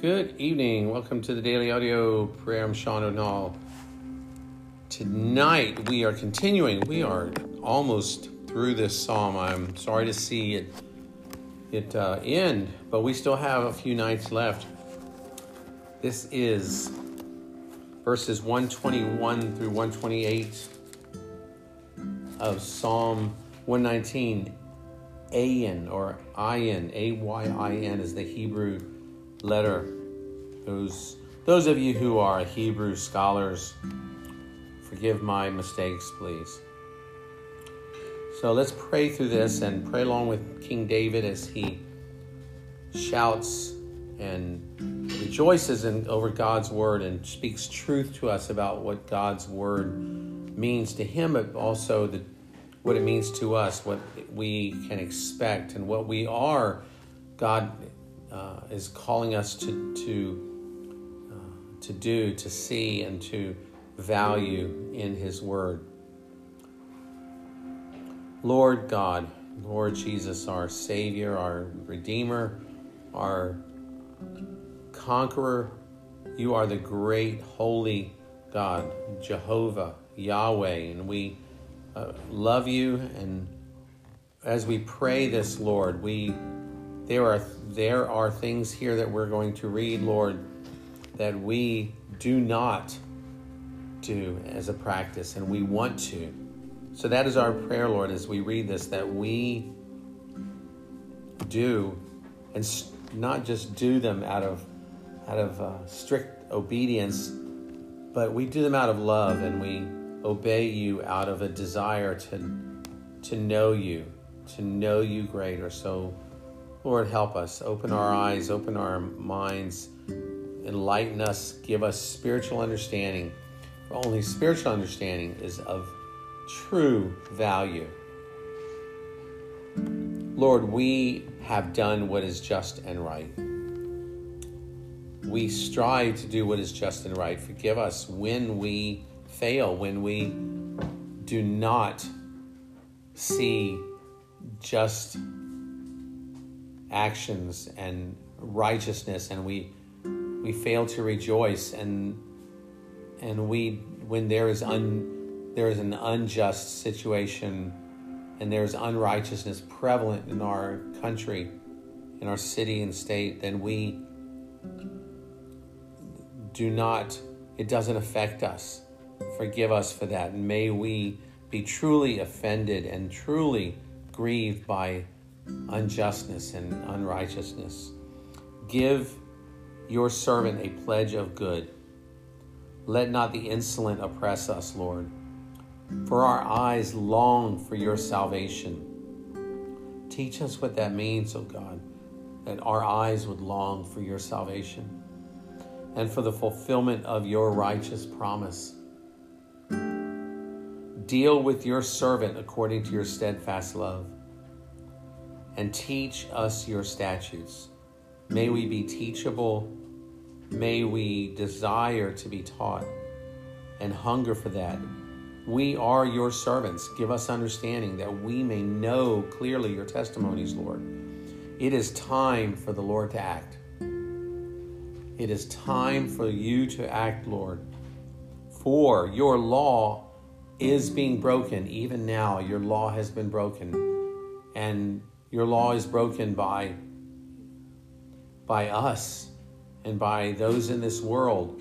Good evening. Welcome to the Daily Audio Prayer. I'm Sean O'Neill. Tonight we are continuing. We are almost through this psalm. I'm sorry to see it it uh, end, but we still have a few nights left. This is verses 121 through 128 of Psalm 119. Ayin or Ayin, A Y I N is the Hebrew letter. Those those of you who are Hebrew scholars, forgive my mistakes, please. So let's pray through this and pray along with King David as he shouts and rejoices in, over God's word and speaks truth to us about what God's word means to him, but also the what it means to us, what we can expect, and what we are. God uh, is calling us to to uh, to do, to see, and to value in His Word. Lord God, Lord Jesus, our Savior, our Redeemer, our Conqueror, you are the great, holy God, Jehovah, Yahweh, and we uh, love you. And as we pray this, Lord, we there are there are things here that we're going to read, Lord, that we do not do as a practice, and we want to. So that is our prayer, Lord, as we read this, that we do, and not just do them out of out of uh, strict obedience, but we do them out of love, and we obey you out of a desire to to know you, to know you greater. So, Lord, help us. Open our eyes, open our minds, enlighten us, give us spiritual understanding. For Only spiritual understanding is of true value. Lord, we have done what is just and right. We strive to do what is just and right. Forgive us when we fail, when we do not see just actions and righteousness and we we fail to rejoice and and we when there is un there is an unjust situation and there's unrighteousness prevalent in our country, in our city and state, then we do not, it doesn't affect us. Forgive us for that. And may we be truly offended and truly grieved by unjustness and unrighteousness. Give your servant a pledge of good. Let not the insolent oppress us, Lord for our eyes long for your salvation. Teach us what that means, O oh God, that our eyes would long for your salvation and for the fulfillment of your righteous promise. Deal with your servant according to your steadfast love and teach us your statutes. May we be teachable. May we desire to be taught and hunger for that we are your servants. Give us understanding that we may know clearly your testimonies, Lord. It is time for the Lord to act. It is time for you to act, Lord. For your law is being broken. Even now, your law has been broken. And your law is broken by, by us and by those in this world.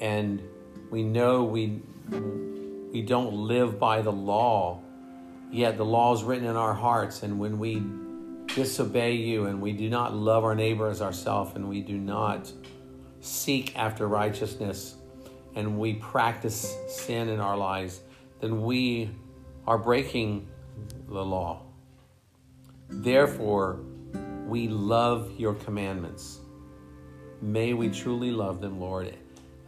And we know we we don't live by the law, yet the law is written in our hearts. And when we disobey you and we do not love our neighbor as ourselves and we do not seek after righteousness and we practice sin in our lives, then we are breaking the law. Therefore, we love your commandments. May we truly love them, Lord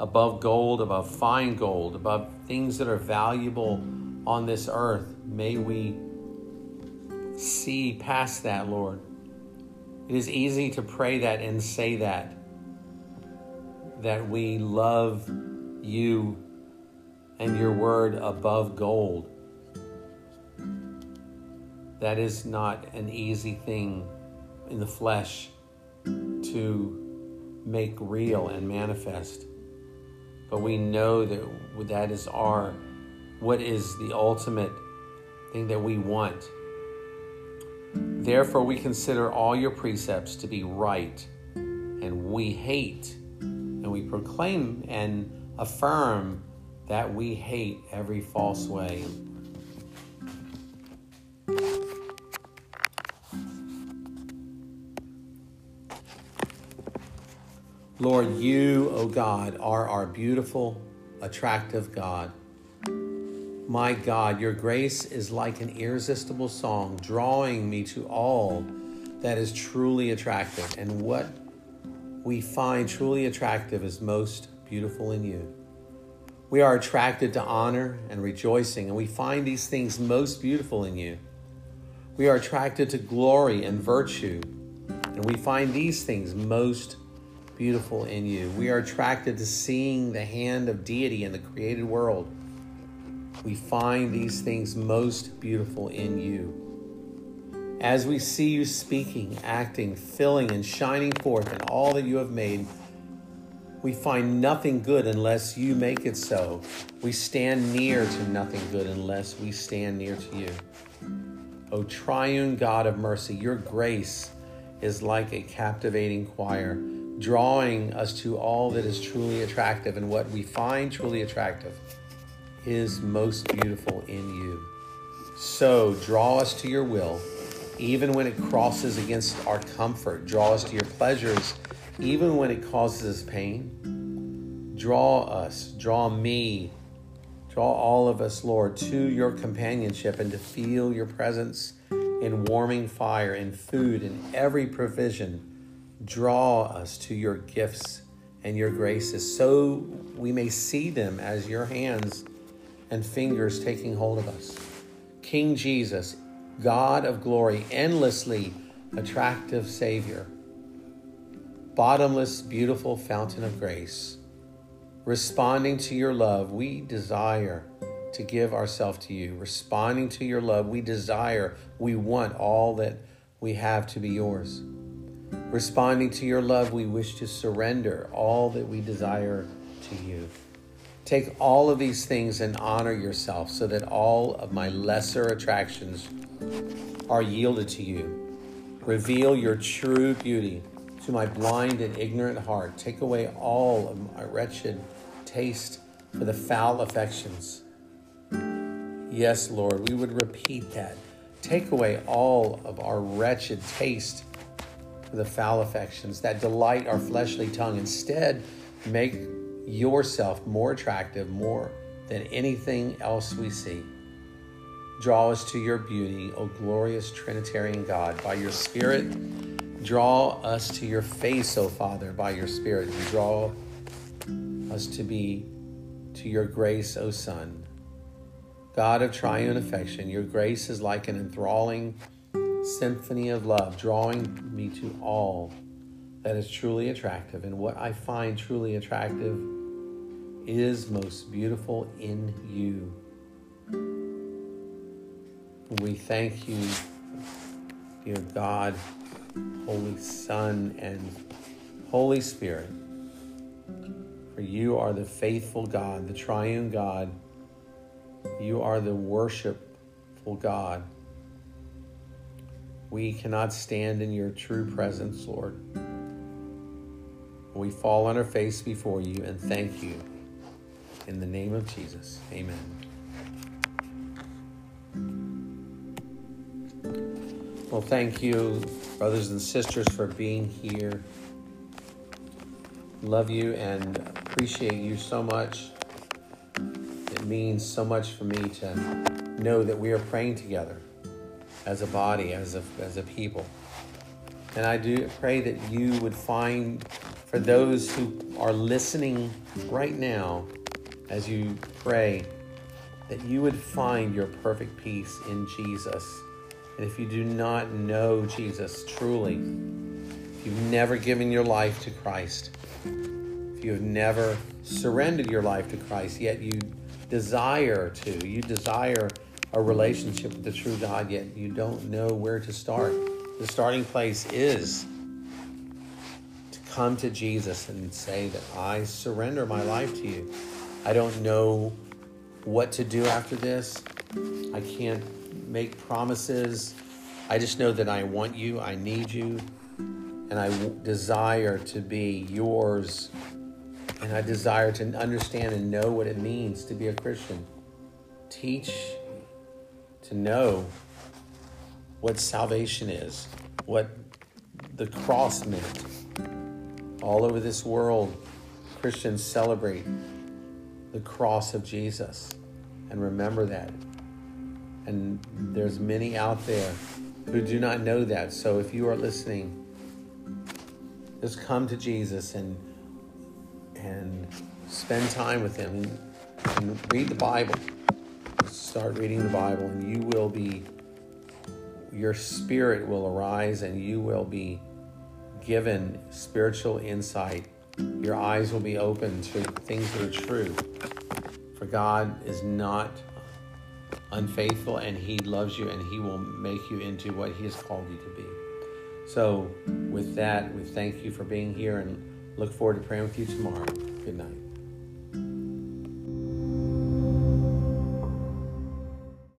above gold, above fine gold, above things that are valuable on this earth. May we see past that, Lord. It is easy to pray that and say that, that we love you and your word above gold. That is not an easy thing in the flesh to make real and manifest. But we know that that is our, what is the ultimate thing that we want. Therefore, we consider all your precepts to be right, and we hate, and we proclaim and affirm that we hate every false way. Lord, you, O oh God, are our beautiful, attractive God. My God, your grace is like an irresistible song, drawing me to all that is truly attractive. And what we find truly attractive is most beautiful in you. We are attracted to honor and rejoicing, and we find these things most beautiful in you. We are attracted to glory and virtue, and we find these things most beautiful in you. We are attracted to seeing the hand of deity in the created world. We find these things most beautiful in you. As we see you speaking, acting, filling, and shining forth in all that you have made, we find nothing good unless you make it so. We stand near to nothing good unless we stand near to you. O triune God of mercy, your grace is like a captivating choir drawing us to all that is truly attractive. And what we find truly attractive is most beautiful in you. So draw us to your will, even when it crosses against our comfort. Draw us to your pleasures, even when it causes us pain. Draw us, draw me, draw all of us, Lord, to your companionship and to feel your presence in warming fire, in food, in every provision Draw us to your gifts and your graces so we may see them as your hands and fingers taking hold of us. King Jesus, God of glory, endlessly attractive Savior, bottomless, beautiful fountain of grace. Responding to your love, we desire to give ourselves to you. Responding to your love, we desire, we want all that we have to be yours. Responding to your love, we wish to surrender all that we desire to you. Take all of these things and honor yourself so that all of my lesser attractions are yielded to you. Reveal your true beauty to my blind and ignorant heart. Take away all of my wretched taste for the foul affections. Yes, Lord, we would repeat that. Take away all of our wretched taste the foul affections that delight our fleshly tongue. Instead, make yourself more attractive, more than anything else we see. Draw us to your beauty, O glorious Trinitarian God. By your Spirit, draw us to your face, O Father, by your Spirit. Draw us to be to your grace, O Son. God of triune affection, your grace is like an enthralling symphony of love, drawing me to all that is truly attractive. And what I find truly attractive is most beautiful in you. We thank you, dear God, Holy Son, and Holy Spirit, for you are the faithful God, the triune God. You are the worshipful God. We cannot stand in your true presence, Lord. We fall on our face before you and thank you. In the name of Jesus, amen. Well, thank you, brothers and sisters, for being here. Love you and appreciate you so much. It means so much for me to know that we are praying together as a body, as a, as a people. And I do pray that you would find, for those who are listening right now, as you pray, that you would find your perfect peace in Jesus. And if you do not know Jesus truly, if you've never given your life to Christ, if you have never surrendered your life to Christ, yet you desire to, you desire a relationship with the true God, yet you don't know where to start. The starting place is to come to Jesus and say that I surrender my life to you. I don't know what to do after this. I can't make promises. I just know that I want you, I need you, and I desire to be yours. And I desire to understand and know what it means to be a Christian. Teach to know what salvation is, what the cross meant. All over this world, Christians celebrate the cross of Jesus and remember that. And there's many out there who do not know that. So if you are listening, just come to Jesus and and spend time with him and, and read the Bible. Start reading the Bible and you will be your spirit will arise and you will be given spiritual insight. Your eyes will be open to things that are true. For God is not unfaithful and He loves you and He will make you into what He has called you to be. So, with that, we thank you for being here and look forward to praying with you tomorrow. Good night.